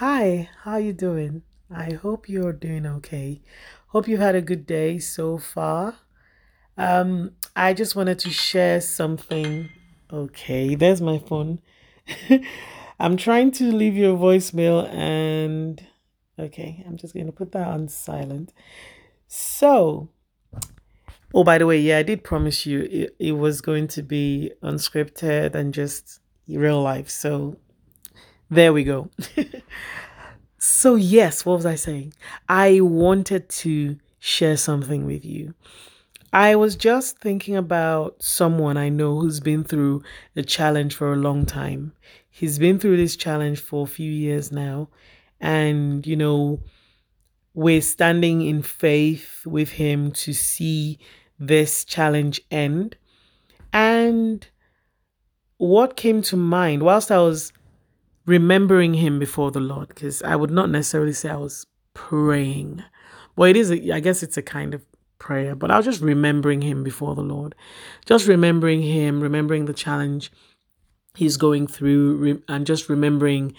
Hi, how you doing? I hope you're doing okay. Hope you've had a good day so far. Um, I just wanted to share something. Okay, there's my phone. I'm trying to leave you a voicemail and okay, I'm just going to put that on silent. So, oh, by the way, yeah, I did promise you it, it was going to be unscripted and just real life. So, there we go. So, yes, what was I saying? I wanted to share something with you. I was just thinking about someone I know who's been through a challenge for a long time. He's been through this challenge for a few years now. And, you know, we're standing in faith with him to see this challenge end. And what came to mind whilst I was remembering him before the Lord because I would not necessarily say I was praying. Well, it is, a, I guess it's a kind of prayer, but I was just remembering him before the Lord. Just remembering him, remembering the challenge he's going through, and just remembering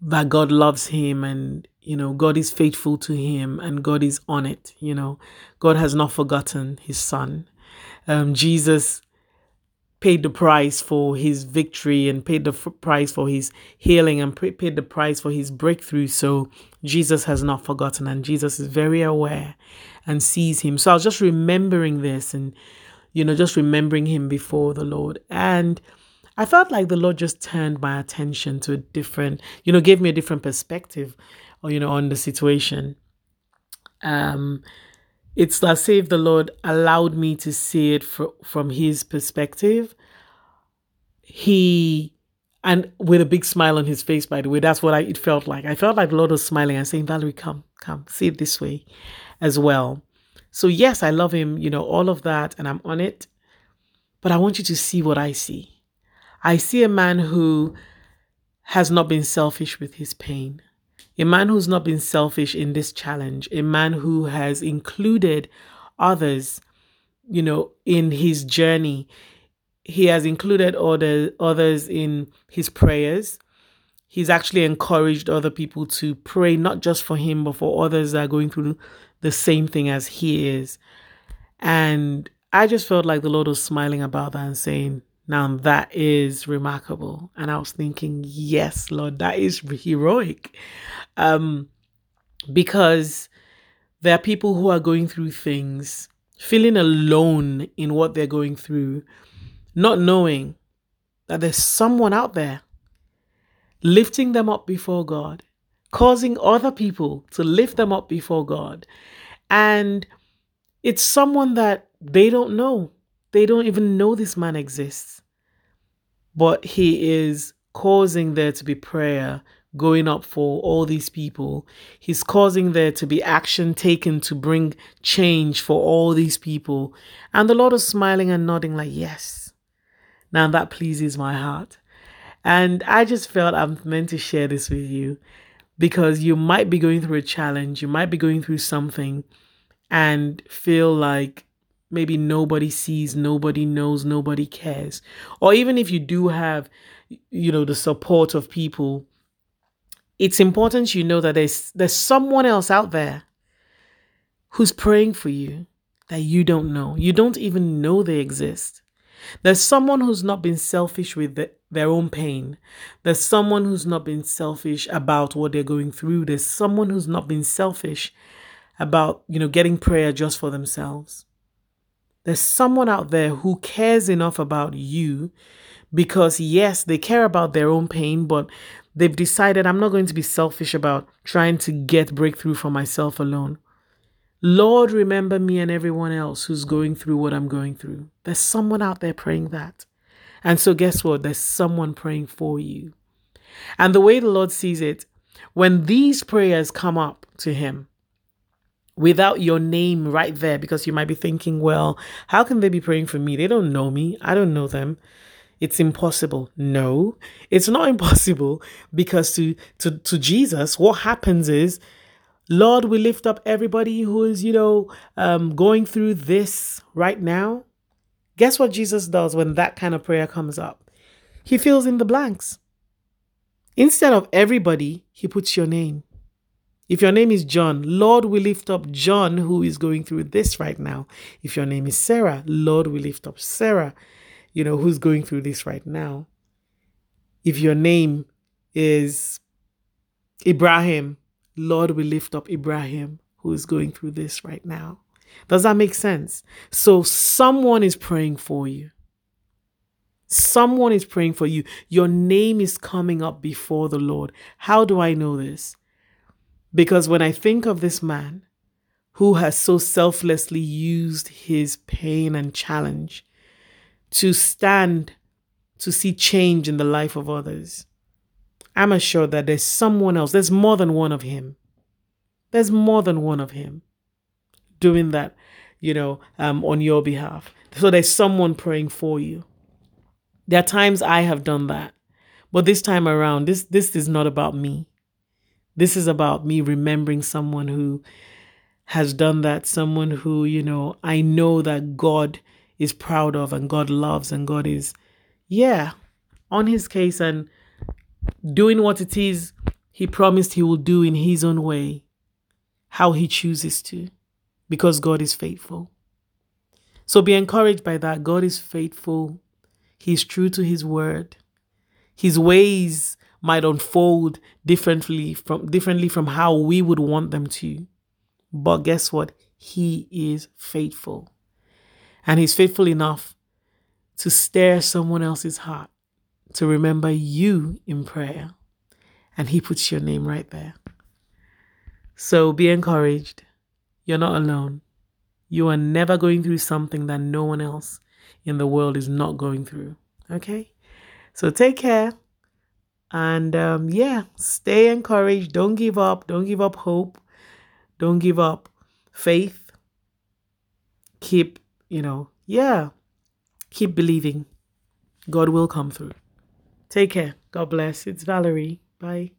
that God loves him and, you know, God is faithful to him and God is on it. You know, God has not forgotten his son. Um, Jesus paid the price for his victory and paid the f- price for his healing and p- paid the price for his breakthrough. So Jesus has not forgotten and Jesus is very aware and sees him. So I was just remembering this and, you know, just remembering him before the Lord. And I felt like the Lord just turned my attention to a different, you know, gave me a different perspective, or, you know, on the situation. Um, it's as if the Lord allowed me to see it fr- from His perspective. He, and with a big smile on his face, by the way, that's what I, it felt like. I felt like the Lord was smiling and saying, Valerie, come, come, see it this way as well. So, yes, I love Him, you know, all of that, and I'm on it. But I want you to see what I see. I see a man who has not been selfish with his pain a man who's not been selfish in this challenge, a man who has included others, you know, in his journey. He has included other, others in his prayers. He's actually encouraged other people to pray, not just for him, but for others that are going through the same thing as he is. And I just felt like the Lord was smiling about that and saying, now that is remarkable. And I was thinking, yes, Lord, that is heroic. Um, because there are people who are going through things, feeling alone in what they're going through, not knowing that there's someone out there lifting them up before God, causing other people to lift them up before God. And it's someone that they don't know. They don't even know this man exists. But he is causing there to be prayer going up for all these people. He's causing there to be action taken to bring change for all these people. And the Lord is smiling and nodding, like, yes. Now that pleases my heart. And I just felt I'm meant to share this with you because you might be going through a challenge, you might be going through something and feel like maybe nobody sees, nobody knows, nobody cares. Or even if you do have, you know, the support of people, it's important you know that there's there's someone else out there who's praying for you that you don't know. You don't even know they exist. There's someone who's not been selfish with the, their own pain. There's someone who's not been selfish about what they're going through. There's someone who's not been selfish about, you know, getting prayer just for themselves. There's someone out there who cares enough about you because, yes, they care about their own pain, but they've decided I'm not going to be selfish about trying to get breakthrough for myself alone. Lord, remember me and everyone else who's going through what I'm going through. There's someone out there praying that. And so, guess what? There's someone praying for you. And the way the Lord sees it, when these prayers come up to Him, without your name right there because you might be thinking, well, how can they be praying for me? They don't know me. I don't know them. It's impossible. No, it's not impossible because to, to, to Jesus, what happens is, Lord, we lift up everybody who is, you know, um, going through this right now. Guess what Jesus does when that kind of prayer comes up? He fills in the blanks. Instead of everybody, he puts your name. If your name is John, Lord, we lift up John who is going through this right now. If your name is Sarah, Lord, we lift up Sarah, you know, who's going through this right now. If your name is Ibrahim, Lord, we lift up Ibrahim who is going through this right now. Does that make sense? So someone is praying for you. Someone is praying for you. Your name is coming up before the Lord. How do I know this? Because when I think of this man who has so selflessly used his pain and challenge to stand to see change in the life of others, I'm assured that there's someone else, there's more than one of him. There's more than one of him doing that, you know, um, on your behalf. So there's someone praying for you. There are times I have done that. But this time around, this this is not about me. This is about me remembering someone who has done that, someone who, you know, I know that God is proud of and God loves and God is, yeah, on his case and doing what it is he promised he will do in his own way, how he chooses to, because God is faithful. So be encouraged by that. God is faithful, He's true to His word. His ways might unfold differently from differently from how we would want them to. But guess what? He is faithful. And he's faithful enough to stir someone else's heart to remember you in prayer. And he puts your name right there. So be encouraged. You're not alone. You are never going through something that no one else in the world is not going through. Okay? So take care. And um, yeah, stay encouraged. Don't give up. Don't give up hope. Don't give up faith. Keep, you know, yeah, keep believing. God will come through. Take care. God bless. It's Valerie. Bye.